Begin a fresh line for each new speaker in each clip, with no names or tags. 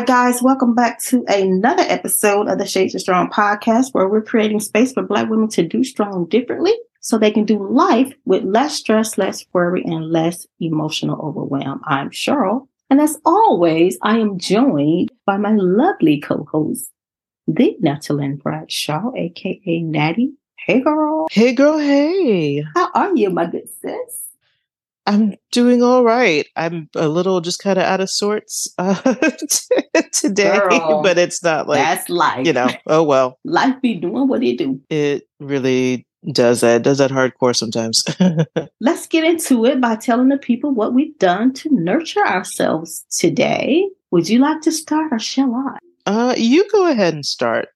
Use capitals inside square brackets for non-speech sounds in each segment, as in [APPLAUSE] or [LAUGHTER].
Right, guys, welcome back to another episode of the Shades of Strong podcast, where we're creating space for Black women to do strong differently so they can do life with less stress, less worry, and less emotional overwhelm. I'm Cheryl. And as always, I am joined by my lovely co host, the Natalyn Bradshaw, aka Natty. Hey, girl.
Hey, girl. Hey.
How are you, my good sis?
I'm doing all right. I'm a little just kind of out of sorts uh, [LAUGHS] today, Girl, but it's not like
that's life.
You know, oh well. [LAUGHS]
Life be doing what it do.
It really does that. It does that hardcore sometimes. [LAUGHS]
Let's get into it by telling the people what we've done to nurture ourselves today. Would you like to start, or shall I?
Uh, you go ahead and start.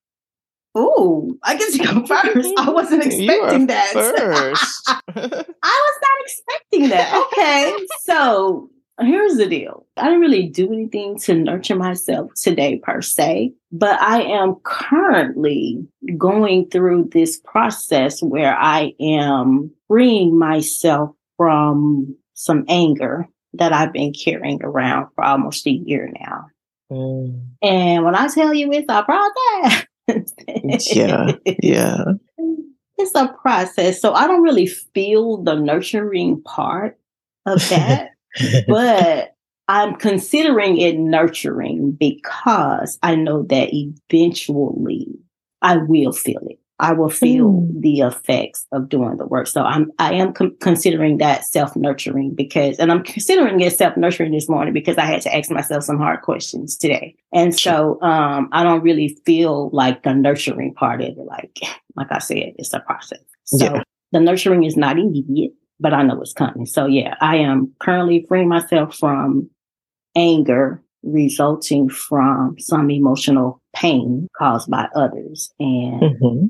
Oh, I guess you go [LAUGHS] first. I wasn't expecting that.
First. [LAUGHS] [LAUGHS]
I was not expecting that. Okay. so here's the deal. I didn't really do anything to nurture myself today per se, but I am currently going through this process where I am freeing myself from some anger that I've been carrying around for almost a year now. Mm. And when I tell you it's a process,
yeah, yeah.
It's a process. So I don't really feel the nurturing part of that, [LAUGHS] but I'm considering it nurturing because I know that eventually I will feel it. I will feel mm. the effects of doing the work. So I'm I am com- considering that self nurturing because, and I'm considering it self nurturing this morning because I had to ask myself some hard questions today, and so um, I don't really feel like the nurturing part of it. Like like I said, it's a process. So yeah. the nurturing is not immediate, but I know it's coming. So yeah, I am currently freeing myself from anger resulting from some emotional pain caused by others and. Mm-hmm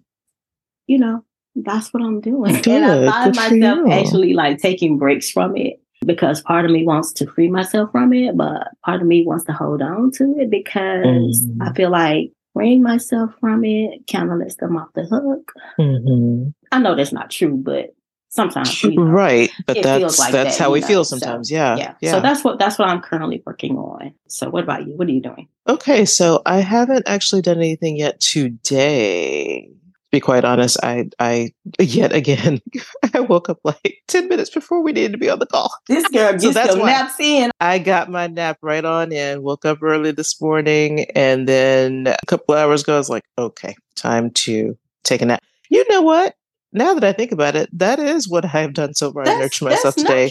you know, that's what I'm doing. Good, and I find myself actually like taking breaks from it because part of me wants to free myself from it, but part of me wants to hold on to it because mm. I feel like freeing myself from it kind of lets them off the hook. Mm-hmm. I know that's not true, but sometimes you know,
right but that's like that's that, how we know? feel sometimes so, yeah,
yeah yeah so that's what that's what i'm currently working on so what about you what are you doing
okay so i haven't actually done anything yet today be quite honest, I I yet again [LAUGHS] I woke up like ten minutes before we needed to be on the call.
This [LAUGHS] girl so that's naps in.
I got my nap right on in. Woke up early this morning, and then a couple hours ago, I was like, okay, time to take a nap. You know what? Now that I think about it, that is what I have done so far to nurture myself today.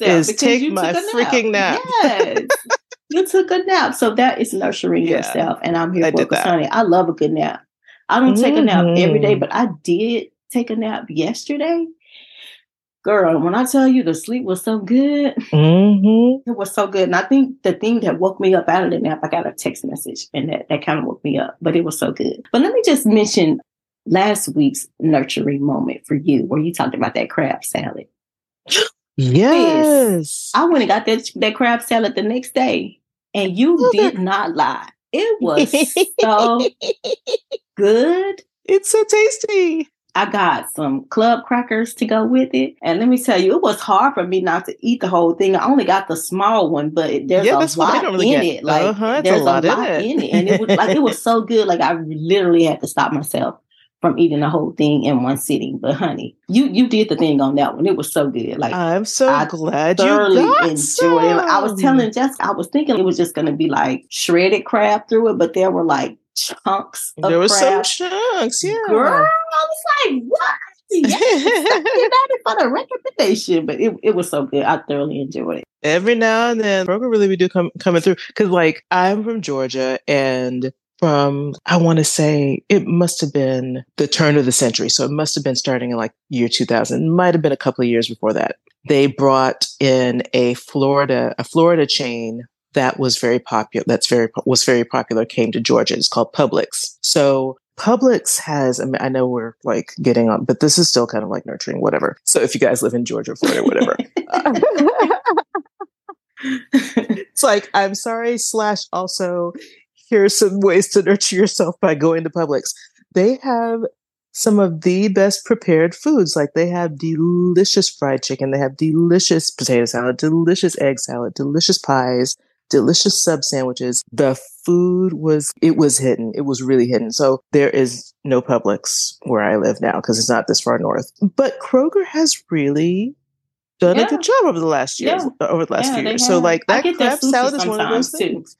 is take my freaking nap.
Yes. [LAUGHS] you took a nap, so that is nurturing yeah, yourself, and I'm here I for honey. I love a good nap. I don't mm-hmm. take a nap every day, mm-hmm. but I did take a nap yesterday. Girl, when I tell you the sleep was so good, mm-hmm. it was so good. And I think the thing that woke me up out of the nap, I got a text message and that, that kind of woke me up, but it was so good. But let me just mention last week's nurturing moment for you, where you talked about that crab salad.
Yes.
I went and got that, that crab salad the next day, and you did not lie. It was so good.
It's so tasty.
I got some club crackers to go with it. And let me tell you, it was hard for me not to eat the whole thing. I only got the small one, but there's yeah, a lot really in get. it. Like uh-huh, there's a lot, a lot in, it. in it. And it was like it was so good. Like I literally had to stop myself from eating the whole thing in one sitting. But honey, you you did the thing on that one. It was so good. Like
I'm so I glad thoroughly you enjoyed some. it.
I was telling Jessica, I was thinking it was just gonna be like shredded crab through it, but there were like chunks.
there was some chunks, yeah.
Girl, I was like, what? Yes, [LAUGHS] for the recommendation, but it, it was so good. I thoroughly enjoyed it.
Every now and then, Kroger really we do come coming through because, like, I'm from Georgia, and from I want to say it must have been the turn of the century, so it must have been starting in like year 2000. Might have been a couple of years before that. They brought in a Florida a Florida chain that was very popular. That's very was very popular. Came to Georgia. It's called Publix. So Publix has, I, mean, I know we're like getting on, but this is still kind of like nurturing, whatever. So if you guys live in Georgia, Florida, whatever. [LAUGHS] [LAUGHS] it's like, I'm sorry, slash also, here's some ways to nurture yourself by going to Publix. They have some of the best prepared foods. Like they have delicious fried chicken, they have delicious potato salad, delicious egg salad, delicious pies, delicious sub sandwiches. The food was, it was hidden. It was really hidden. So there is no Publix where I live now because it's not this far north. But Kroger has really done
Yeah.
a good job over the last years,
Yeah.
over the last
Yeah,
few years. So like that crab salad is one of those
sometimes, too.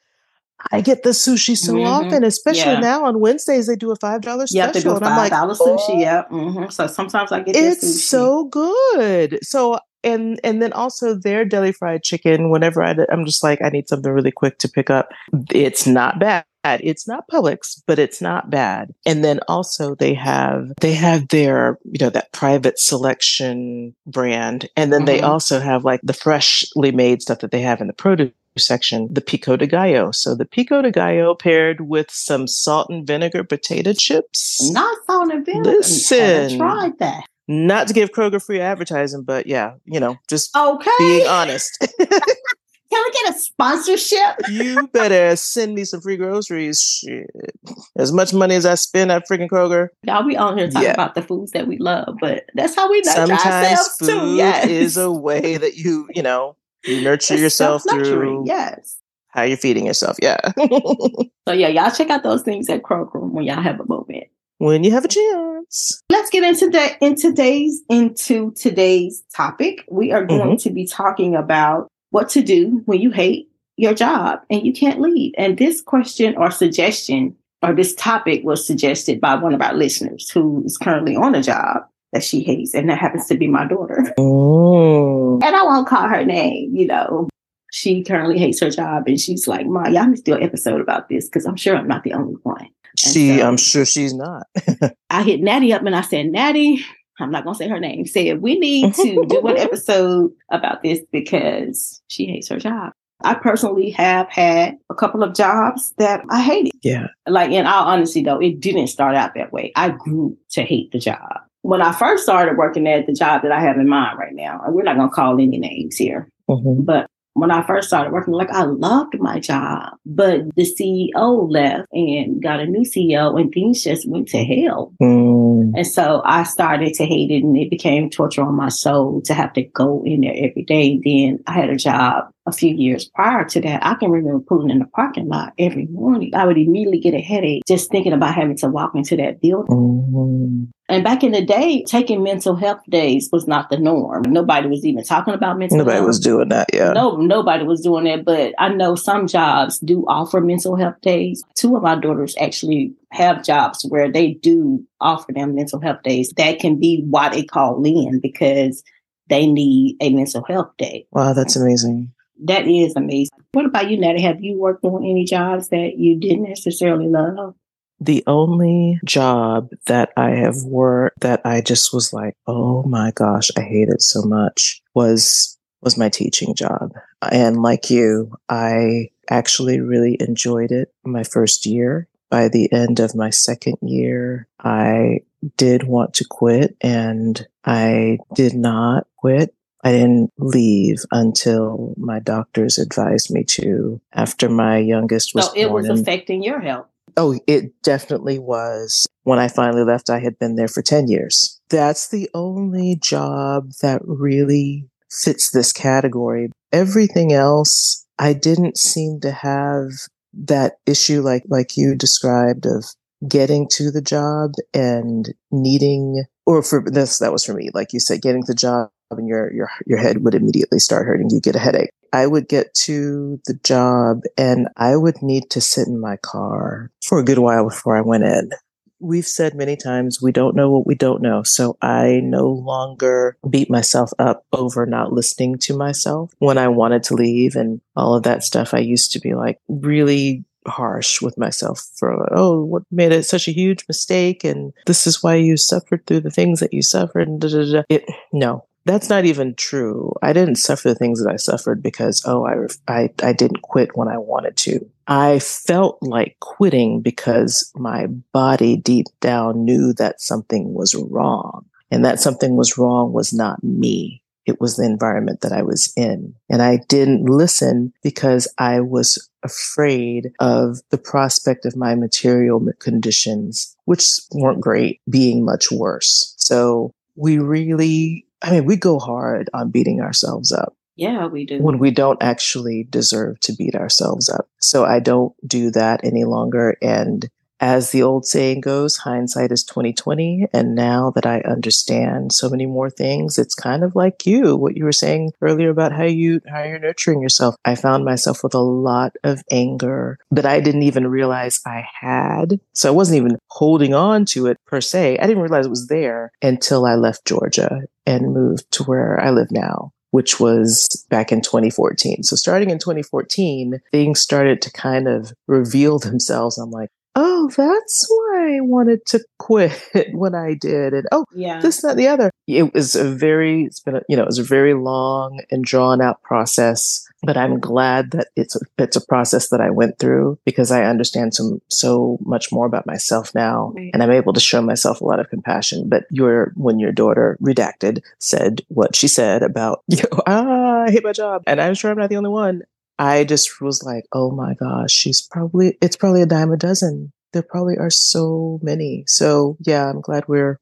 I get the sushi so
Mhm.
often, especially
Yeah.
now on Wednesdays they do a five dollar
You have to do
special,
five
like,
dollar
"Oh,
sushi. Yeah. hmm So sometimes I get
it's
sushi.
so good. So and and then also their deli fried chicken. Whenever I, I'm just like, I need something really quick to pick up. It's not bad. It's not Publix, but it's not bad. And then also they have they have their you know that private selection brand, and then they
Mhm.
also have like the freshly made stuff that they have in the produce section, the pico de gallo. So the pico de gallo paired with some salt and vinegar potato chips.
Not salt and vinegar.
Listen.
Tried that.
Not to give Kroger free advertising, but yeah, you know, just
Okay.
being honest. [LAUGHS]
Can I get a sponsorship?
you better send me some free groceries. Shit. As much money as I spend at freaking Kroger,
Y'all, we on here talking
Yeah.
about the foods that we love, but that's how we nurture
sometimes
ourselves
food
too. Yes.
is a way that you, you know, you nurture
It's
yourself through
Yes.
how you're feeding yourself. Yeah. [LAUGHS]
So yeah, y'all check out those things at Kroger when y'all have a moment.
when you have a chance.
Let's get into that in today's into today's topic. We are going mm-hmm. to be talking about what to do when you hate your job and you can't leave. And this question or suggestion or this topic was suggested by one of our listeners who is currently on a job that she hates, and that happens to be my daughter.
Mm.
And I won't call her name, you know. She currently hates her job, and she's like, "Ma, y'all need to do an episode about this because I'm sure I'm not the only one."
She,
so-
I'm sure she's not. [LAUGHS]
I hit Natty up and I said, Natty, I'm not gonna say her name. Said we need to do an [LAUGHS] episode about this because she hates her job. I personally have had a couple of jobs that I hated.
Yeah.
Like in all honesty, though, it didn't start out that way. I grew to hate the job. When I first started working at the job that I have in mind right now, and we're not gonna call any names here,
Mhm.
but when I first started working, like I loved my job, but the CEO left and got a new CEO, and things just went to hell.
Mm.
And so I started to hate it, and it became torture on my soul to have to go in there every day. Then I had a job a few years prior to that. I can remember pulling in the parking lot every morning. I would immediately get a headache just thinking about having to walk into that building.
Mm.
And back in the day, taking mental health days was not the norm. Nobody was even talking about mental
Nobody
health.
was doing that. Yeah.
No, nobody was doing that, but I know some jobs do offer mental health days. Two of my daughters actually have jobs where they do offer them mental health days. That can be why they call in because they need a mental health day.
Wow, that's amazing.
That is amazing. What about you, Natty? Have you worked on any jobs that you didn't necessarily love?
The only job that I have worked that I just was like, oh my gosh, I hate it so much was was my teaching job. And like you, I actually really enjoyed it my first year. By the end of my second year, I did want to quit and I did not quit. I didn't leave until my doctors advised me to after my youngest was
So it was
and-
affecting your health.
Oh, it definitely was. When I finally left, I had been there for 10 years. That's the only job that really fits this category. Everything else, I didn't seem to have that issue like, like you described of getting to the job and needing, or for this, that was for me. Like you said, getting the job and your, your, your head would immediately start hurting. You get a headache. I would get to the job and I would need to sit in my car for a good while before I went in. We've said many times we don't know what we don't know. So I no longer beat myself up over not listening to myself when I wanted to leave and all of that stuff. I used to be like really harsh with myself for, oh, what made it such a huge mistake? And this is why you suffered through the things that you suffered. And da, da, da. It, no, that's not even true. I didn't suffer the things that I suffered because, oh, I, I, I didn't quit when I wanted to. I felt like quitting because my body deep down knew that something was wrong. And that something was wrong was not me. It was the environment that I was in. And I didn't listen because I was afraid of the prospect of my material conditions, which weren't great, being much worse. So we really I mean, we go hard on beating ourselves up.
Yeah, we do.
When we don't actually deserve to beat ourselves up. So I don't do that any longer. And as the old saying goes, hindsight is 2020. And now that I understand so many more things, it's kind of like you, what you were saying earlier about how you, how you're nurturing yourself. I found myself with a lot of anger that I didn't even realize I had. So I wasn't even holding on to it per se. I didn't realize it was there until I left Georgia and moved to where I live now which was back in 2014. So starting in 2014, things started to kind of reveal themselves. I'm like, oh, that's why I wanted to [LAUGHS] quit when I did. And oh, yeah. this, that, the other. It was a very, it's been, a, you know, it was a very long and drawn out process. But I'm glad that it's a, it's a process that I went through because I understand some so much more about myself now, right. and I'm able to show myself a lot of compassion. But your when your daughter redacted said what she said about [LAUGHS] you know, ah, I hate my job, and I'm sure I'm not the only one. I just was like, oh my gosh, she's probably, it's probably a dime a dozen. There probably are so many. So yeah, I'm glad we're,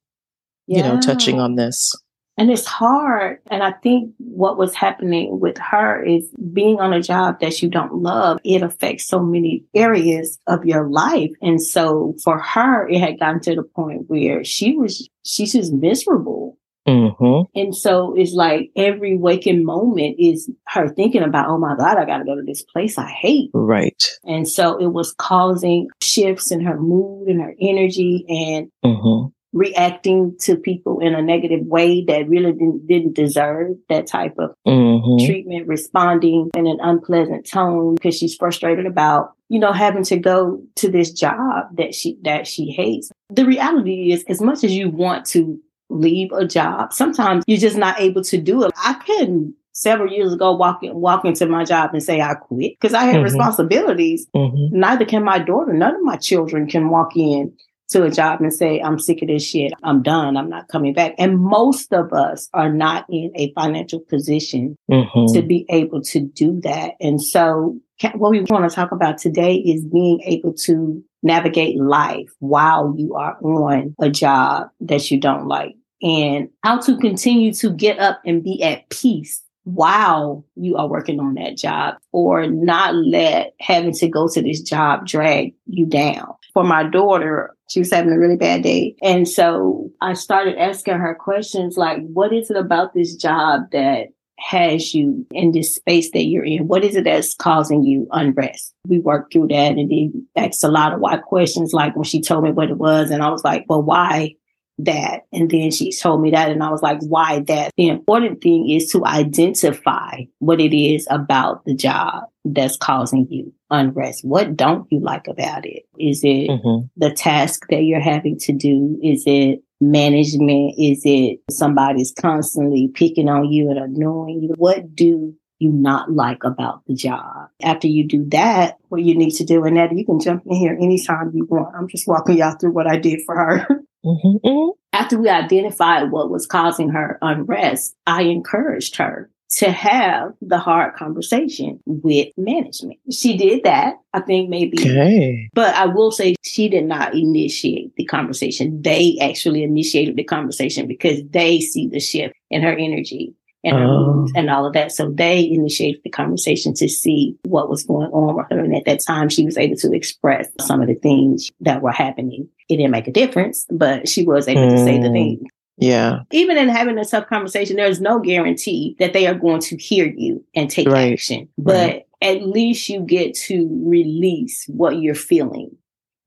yeah. you know, touching on this.
And it's hard. And I think what was happening with her is being on a job that you don't love, it affects so many areas of your life. And so for her, it had gotten to the point where she was, she's just miserable. Mm-hmm. And so it's like every waking moment is her thinking about, oh my God, I got to go to this place I hate.
Right.
And so it was causing shifts in her mood and her energy and mm-hmm. reacting to people in a negative way that really didn't, didn't deserve that type of mm-hmm. treatment, responding in an unpleasant tone because she's frustrated about you know, having to go to this job that she that she hates. The reality is as much as you want to leave a job. Sometimes you're just not able to do it. I couldn't several years ago walk, in, walk into my job and say I quit because I had mm-hmm. responsibilities. Mm-hmm. Neither can my daughter. None of my children can walk in to a job and say, I'm sick of this shit. I'm done. I'm not coming back. And most of us are not in a financial position mm-hmm. to be able to do that. And so what we want to talk about today is being able to navigate life while you are on a job that you don't like and how to continue to get up and be at peace while you are working on that job or not let having to go to this job drag you down. For my daughter, she was having a really bad day. And so I started asking her questions like, what is it about this job that has you in this space that you're in? What is it that's causing you unrest? We worked through that and then asked a lot of why questions like when she told me what it was and I was like, well, why that. And then she told me that, and I was like, why that? The important thing is to identify what it is about the job that's causing you unrest. What don't you like about it? Is it mm-hmm. the task that you're having to do? Is it management? Is it somebody's constantly picking on you and annoying you? What do you not like about the job. After you do that, what you need to do, and that you can jump in here anytime you want. I'm just walking y'all through what I did for her. [LAUGHS] Mm-hmm, mm-hmm. After we identified what was causing her unrest, I encouraged her to have the hard conversation with management. She did that, I think maybe. Okay. But I will say she did not initiate the conversation. They actually initiated the conversation because they see the shift in her energy and her oh. and all of that. So they initiated the conversation to see what was going on with her. And at that time, she was able to express some of the things that were happening. It didn't make a difference, but she was able mm. to say the mm. things.
Yeah.
Even in having a tough conversation, there's no guarantee that they are going to hear you and take right. action. But right. at least you get to release what you're feeling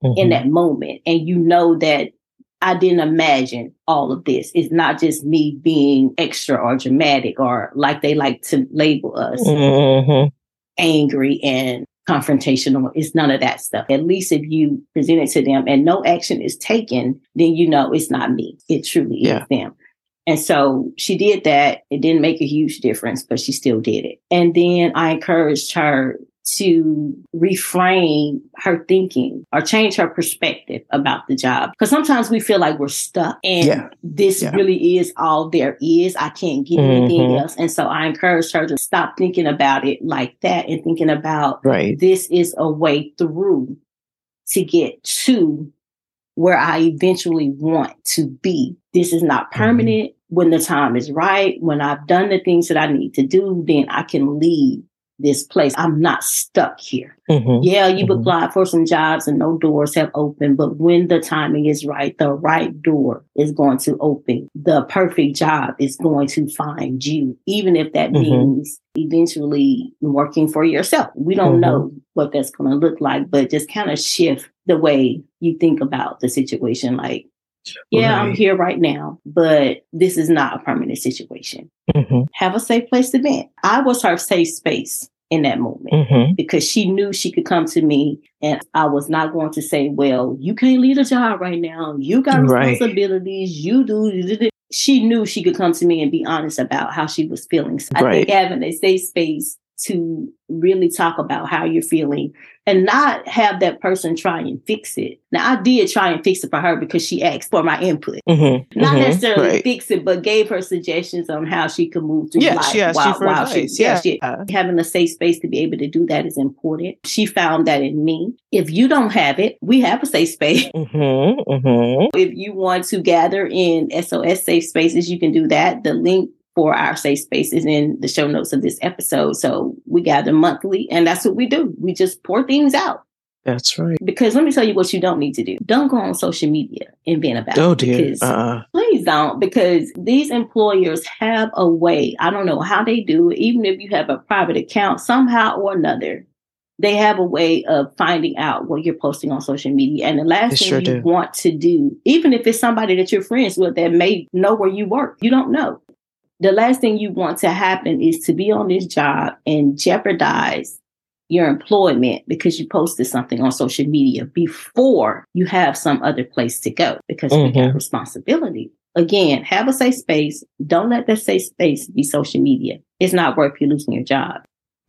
mm-hmm. in that moment. And you know that I didn't imagine all of this. It's not just me being extra or dramatic or like they like to label us mm-hmm. angry and confrontational. It's none of that stuff. At least if you present it to them and no action is taken, then you know it's not me. It truly yeah. is them. And so she did that. It didn't make a huge difference, but she still did it. And then I encouraged her to reframe her thinking or change her perspective about the job. Because sometimes we feel like we're stuck and yeah. this yeah. really is all there is. I can't get mm-hmm. anything else. And so I encouraged her to stop thinking about it like that and thinking about
right.
this is a way through to get to where I eventually want to be. This is not mm-hmm. permanent. Mm-hmm. when the time is right, when I've done the things that I need to do, then I can leave this place. I'm not stuck here. Mm-hmm. Yeah, you've mm-hmm. applied for some jobs and no doors have opened, but when the timing is right, the right door is going to open. The perfect job is going to find you, even if that mm-hmm. means eventually working for yourself. We don't mm-hmm. know what that's going to look like, but just kind of shift the way you think about the situation. Like, yeah, right. I'm here right now, but this is not a permanent situation. Mm-hmm. Have a safe place to vent. I was her safe space in that moment mm-hmm. because she knew she could come to me and I was not going to say, well, you can't leave a job right now. You got responsibilities. Right. You do. She knew she could come to me and be honest about how she was feeling. So right. I think having a safe space to really talk about how you're feeling and not have that person try and fix it. Now, I did try and fix it for her because she asked for my input. Mm-hmm, not mm-hmm, necessarily right. fix it, but gave her suggestions on how she could move through
yeah,
life.
She asked while, you for while advice. She, yeah,
she, uh, having a safe space to be able to do that is important. She found that in me. If you don't have it, we have a safe space. [LAUGHS] Mm-hmm, mm-hmm. if you want to gather in SOS safe spaces, you can do that. The link for our safe spaces in the show notes of this episode. So we gather monthly and that's what we do. We just pour things out.
That's right.
Because let me tell you what you don't need to do. Don't go on social media and vent about
oh,
it.
Dear.
Because uh-uh. Please don't, because these employers have a way. I don't know how they do it. Even if you have a private account, somehow or another, they have a way of finding out what you're posting on social media. And the last they thing sure you do. want to do, even if it's somebody that you're friends with that may know where you work, you don't know the last thing you want to happen is to be on this job and jeopardize your employment because you posted something on social media before you have some other place to go because mm-hmm. we got mm-hmm. responsibility. Again, have a safe space. Don't let that safe space be social media. It's not worth you losing your job.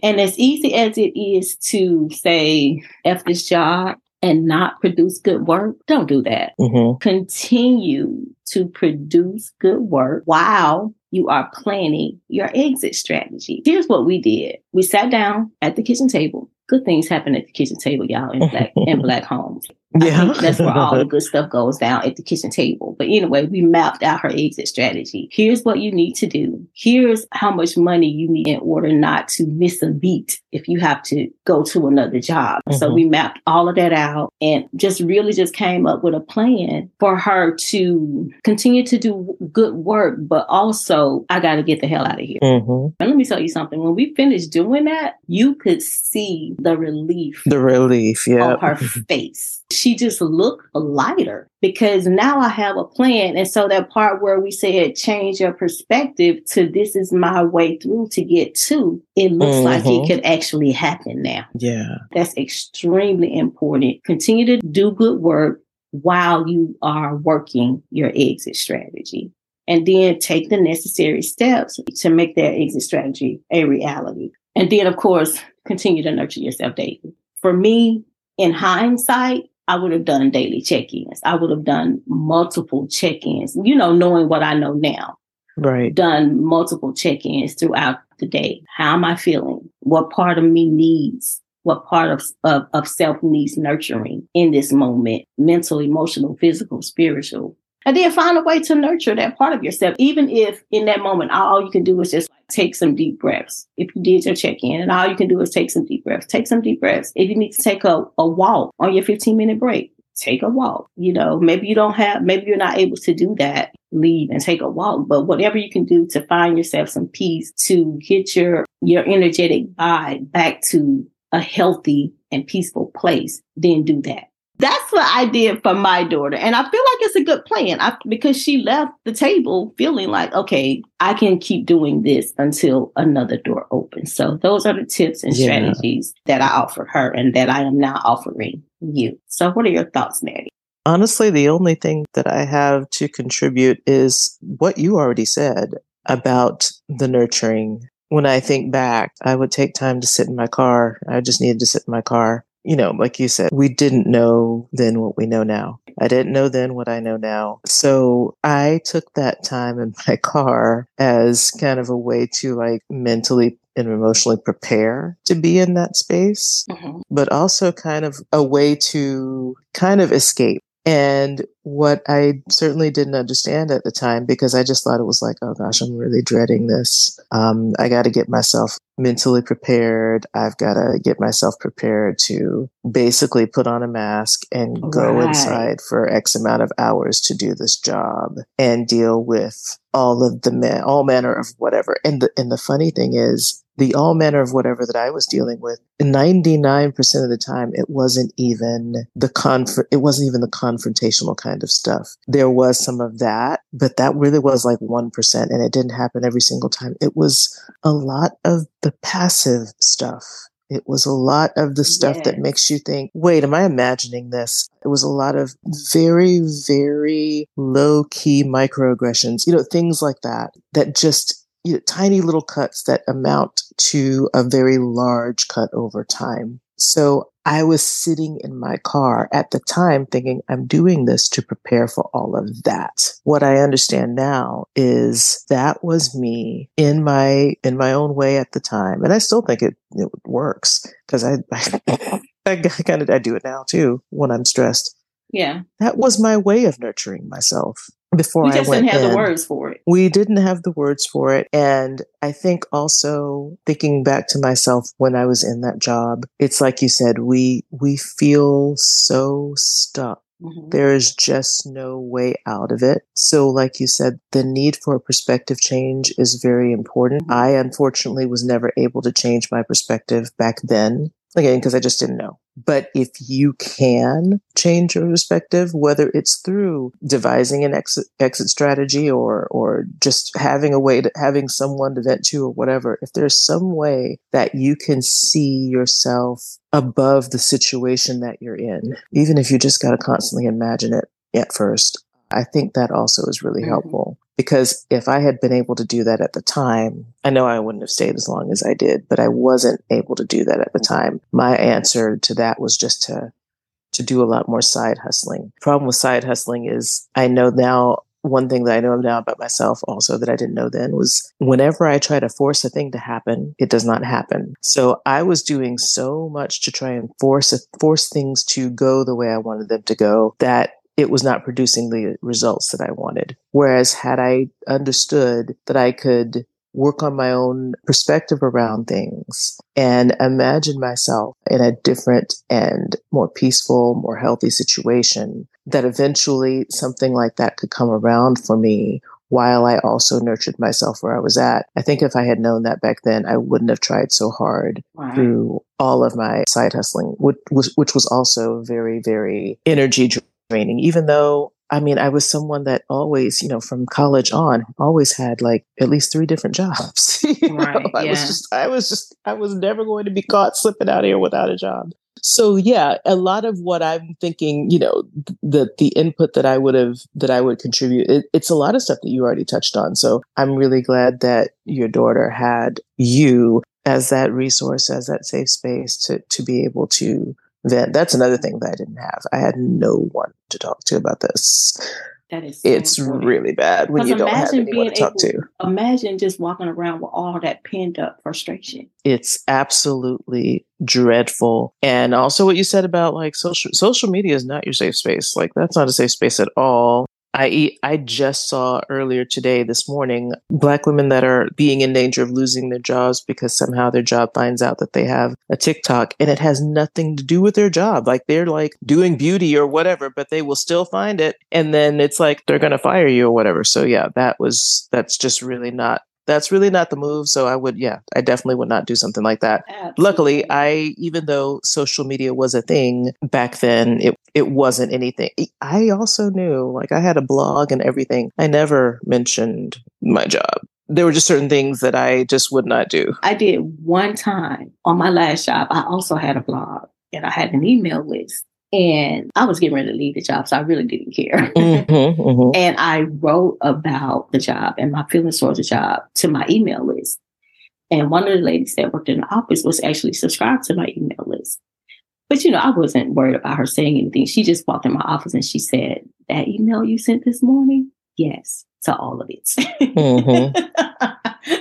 And as easy as it is to say, F this job, and not produce good work, don't do that. Mm-hmm. Continue to produce good work while you are planning your exit strategy. Here's what we did. We sat down at the kitchen table. Good things happen at the kitchen table, y'all, in black in [LAUGHS] black homes. Yeah. that's where all the good stuff goes down at the kitchen table. But anyway, we mapped out her exit strategy. Here's what you need to do. Here's how much money you need in order not to miss a beat if you have to go to another job. Mm-hmm. So we mapped all of that out and just really just came up with a plan for her to continue to do good work, but also I got to get the hell out of here. Mm-hmm. And let me tell you something. When we finished doing that, you could see the relief.
The relief, yeah.
On her [LAUGHS] face she just looked lighter because now I have a plan. And so that part where we said change your perspective to this is my way through to get to, it looks mm-hmm. like it mm-hmm. could actually happen now.
Yeah.
That's extremely important. Continue to do good work while you are working your exit strategy. And then take the necessary steps to make that exit strategy a reality. And then, of course, continue to nurture yourself daily. For me, in hindsight, I would have done daily check ins. I would have done multiple check ins, you know, knowing what I know now.
Right.
Done multiple check ins throughout the day. How am I feeling? What part of me needs? What part of, of, of self needs nurturing in this moment? Mental, emotional, physical, spiritual. And then find a way to nurture that part of yourself, even if in that moment all you can do is just take some deep breaths. If you did your check in and all you can do is take some deep breaths, take some deep breaths. If you need to take a, a walk on your 15 minute break, take a walk. You know, maybe you don't have, maybe you're not able to do that, leave and take a walk, but whatever you can do to find yourself some peace, to get your, your energetic vibe back to a healthy and peaceful place, then do that that's what I did for my daughter. And I feel like it's a good plan I, because she left the table feeling like, okay, I can keep doing this until another door opens. So those are the tips and yeah. strategies that I offered her and that I am now offering you. So what are your thoughts, Mary?
Honestly, the only thing that I have to contribute is what you already said about the nurturing. When I think back, I would take time to sit in my car. I just needed to sit in my car you know, like you said, we didn't know then what we know now. I didn't know then what I know now. So I took that time in my [LAUGHS] car as kind of a way to like mentally and emotionally prepare to be in that space, mm-hmm. but also kind of a way to kind of escape. And what I certainly didn't understand at the time because I just thought it was like, oh gosh, I'm really dreading this. Um, I got to get myself mentally prepared. I've got to get myself prepared to basically put on a mask and go inside for X amount of hours to do this job and deal with all of the men, all manner of whatever. And the, and the funny thing is, the all manner of whatever that I was dealing with, 99% of the time, it wasn't even the conf- it wasn't even the confrontational kind of stuff. There was some of that, but that really was like 1% and it didn't happen every single time. It was a lot of the passive stuff. It was a lot of the stuff yes. that makes you think, wait, am I imagining this? It was a lot of very, very low key microaggressions, you know, things like that, that just you know, tiny little cuts that amount to a very large cut over time. So I was sitting in my car at the time thinking, I'm doing this to prepare for all of that. What I understand now is that was me in my, in my own way at the time. And I still think it, it works because I, [LAUGHS] I, I kind of, I do it now too when I'm stressed.
Yeah.
That was my way of nurturing myself before
we just didn't have
in.
the words for it.
We didn't have the words for it. And I think also thinking back to myself when I was in that job, it's like you said, we we feel so stuck. Mm-hmm. There is just no way out of it. So, like you said, the need for a perspective change is very important. Mm-hmm. I unfortunately was never able to change my perspective back then again because I just didn't know. But if you can change your perspective, whether it's through devising an exit, exit strategy or or just having a way to having someone to vent to or whatever, if there's some way that you can see yourself above the situation that you're in, even if you just got to constantly imagine it at first, I think that also is really mm-hmm. helpful because if I had been able to do that at the time, I know I wouldn't have stayed as long as I did, but I wasn't able to do that at the time. My answer to that was just to to do a lot more side hustling. Problem with side hustling is I know now one thing that I know now about myself also that I didn't know then was whenever I try to force a thing to happen, it does not happen. So I was doing so much to try and force force things to go the way I wanted them to go that it was not producing the results that I wanted. Whereas had I understood that I could work on my own perspective around things and imagine myself in a different and more peaceful, more healthy situation, that eventually something like that could come around for me while I also nurtured myself where I was at. I think if I had known that back then, I wouldn't have tried so hard right. through all of my side hustling, which was, which was also very, very energy training, even though I mean, I was someone that always, you know, from college on, always had like at least three different [LAUGHS] jobs. right, I yeah. was just, I was just, I was never going to be caught slipping out here without a job. So yeah, a lot of what I'm thinking, you know, the the input that I would have that I would contribute, it, it's a lot of stuff that you already touched on. So I'm really glad that your daughter had you as that resource, as that safe space to to be able to then that's another thing that I didn't have. I had no one to talk to about this.
That is so
it's important. really bad when you don't have anyone to talk able, to.
Imagine just walking around with all that pent up frustration.
It's absolutely dreadful. And also what you said about like social social media is not your safe space. Like that's not a safe space at all. I I just saw earlier today, this morning, black women that are being in danger of losing their jobs because somehow their job finds out that they have a TikTok and it has nothing to do with their job. Like they're like doing beauty or whatever, but they will still find it. And then it's like they're going to fire you or whatever. So yeah, that was, that's just really not that's really not the move. So I would, yeah, I definitely would not do something like that. Absolutely. Luckily, I even though social media was a thing back then, it it wasn't anything. I also knew, like, I had a blog and everything. I never mentioned my job. There were just certain things that I just would not do.
I did one time on my last job. I also had a blog and I had an email list. And I was getting ready to leave the job, so I really didn't care. [LAUGHS] Mm-hmm, mm-hmm. And I wrote about the job and my feelings towards the job to my email list. And one of the ladies that worked in the office was actually subscribed to my email list. But you know, I wasn't worried about her saying anything. She just walked in my office and she said, That email you sent this morning? Yes, to all of it.
mm-hmm.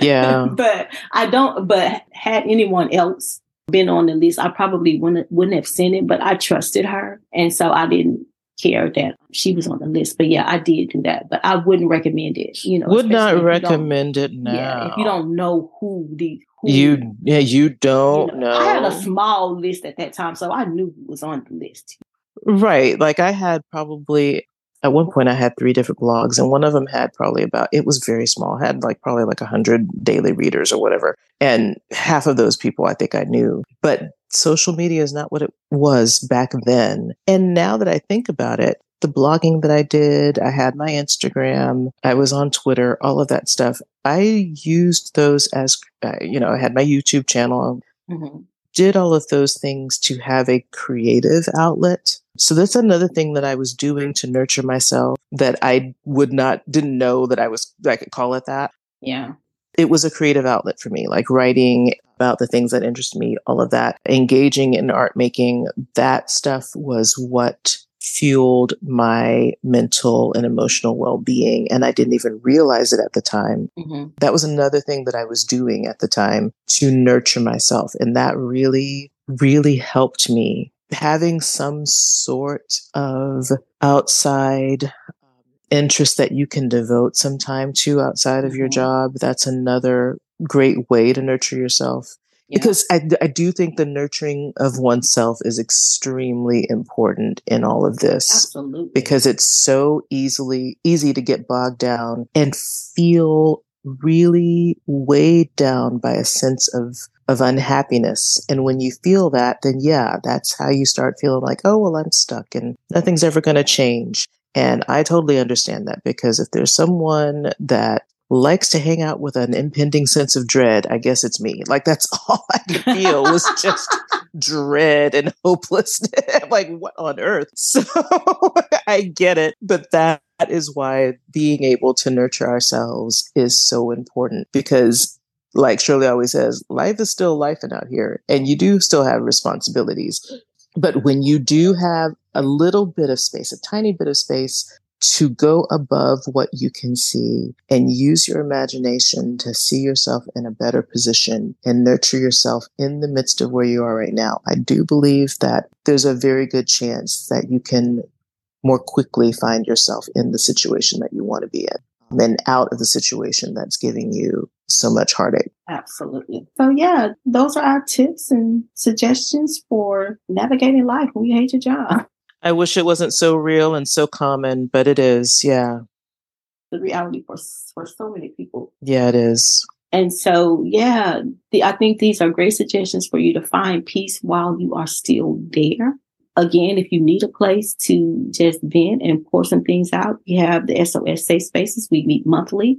[LAUGHS] Yeah.
but I don't, but had anyone else been on the list, I probably wouldn't, wouldn't have sent it, but I trusted her. And so I didn't care that she was on the list. But yeah, I did do that, but I wouldn't recommend it. You know,
would not recommend it now.
Yeah, if you don't know who the who,
you yeah you don't
you
know,
know. I had a small list at that time, so I knew who was on the list.
Right, like I had probably at one point I had three different blogs and one of them had probably about it was very small had like probably like a hundred daily readers or whatever and half of those people I think I knew. But social media is not what it was back then. And now that I think about it the blogging that I did I had my Instagram I was on Twitter all of that stuff I used those as uh, you know I had my YouTube channel. Mm-hmm did all of those things to have a creative outlet. So that's another thing that I was doing to nurture myself that I would not, didn't know that I was, I could call it that.
Yeah.
It was a creative outlet for me, like writing about the things that interest me, all of that, engaging in art making. That stuff was what fueled my mental and emotional well being. And I didn't even realize it at the time. Mm-hmm. That was another thing that I was doing at the time to nurture myself. And that really, really helped me having some sort of outside um, interest that you can devote some time to outside of your mm-hmm. job. That's another great way to nurture yourself. Yeah. Because I, I do think the nurturing of oneself is extremely important in all of this.
Absolutely.
Because it's so easily easy to get bogged down and feel really weighed down by a sense of of unhappiness. And when you feel that, then yeah, that's how you start feeling like, oh, well, I'm stuck and nothing's ever going to change. And I totally understand that because if there's someone that likes to hang out with an impending sense of dread, I guess it's me. Like that's [LAUGHS] all I could feel was [LAUGHS] just dread and [LAUGHS] hopelessness. like, what on earth? So I get it. But that is why being able to nurture ourselves is so important because like Cheryl always says, life is still life out here and you do still have responsibilities. But when you do have a little bit of space, a tiny bit of space to go above what you can see and use your imagination to see yourself in a better position and nurture yourself in the midst of where you are right now. I do believe that there's a very good chance that you can more quickly find yourself in the situation that you want to be in um, and out of the situation that's giving you so much heartache.
Absolutely. So, yeah, those are our tips and suggestions for navigating life when you hate your job. [LAUGHS]
I wish it wasn't so real and so common, but it is. Yeah.
The reality for for so many people.
Yeah, it is.
And so, yeah, the, I think these are great suggestions for you to find peace while you are still there. Again, if you need a place to just vent and pour some things out, we have the SOS Safe Spaces. We meet monthly.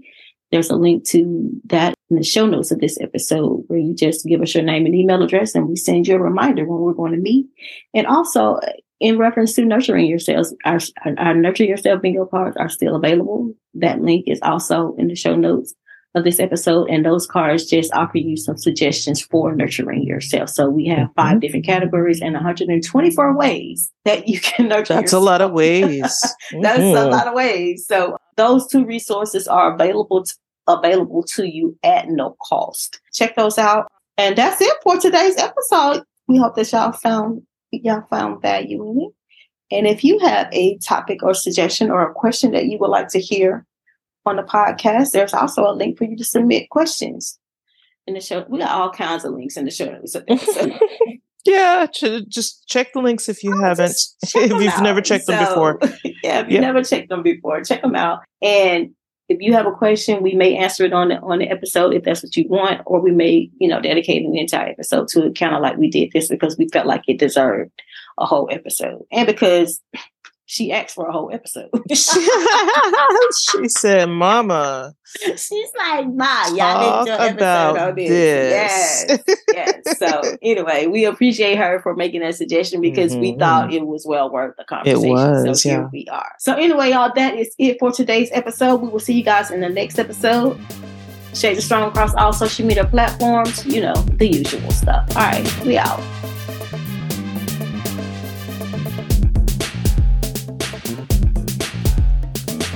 There's a link to that in the show notes of this episode where you just give us your name and email address and we send you a reminder when we're going to meet. And also, in reference to nurturing yourselves, our, our Nurture Yourself bingo cards are still available. That link is also in the show notes of this episode. And those cards just offer you some suggestions for nurturing yourself. So we have mm-hmm. five different categories and 124 ways that you can [LAUGHS] nurture
That's
yourself.
a lot of [LAUGHS] ways.
That's mm-hmm. a lot of ways. So those two resources are available to, available to you at no cost. Check those out. And that's it for today's episode. We hope that y'all found y'all found value in it. And if you have a topic or suggestion or a question that you would like to hear on the podcast, there's also a link for you to submit questions in the show. We got all kinds of links in the show notes. [LAUGHS]
yeah, just check the links if you oh, haven't, [LAUGHS] if you've out. never checked so, them before. [LAUGHS]
Yeah, if you've never checked them before, check them out. And if you have a question, we may answer it on the on the episode if that's what you want, or we may, you know, dedicate an entire episode to it, kind of like we did this because we felt like it deserved a whole episode, and because she asked for a whole episode. [LAUGHS] [LAUGHS]
she said, "Mama."
She's like, "Ma, y'all do an episode on this." this. Yes, yes. So [LAUGHS] anyway, we appreciate her for making that suggestion because mm-hmm. we thought it was well worth the conversation. It was, so yeah. here we are. So anyway, y'all, that is it for today's episode. We will see you guys in the next episode. Shades of Strong across all social media platforms. You know the usual stuff. All right, we out.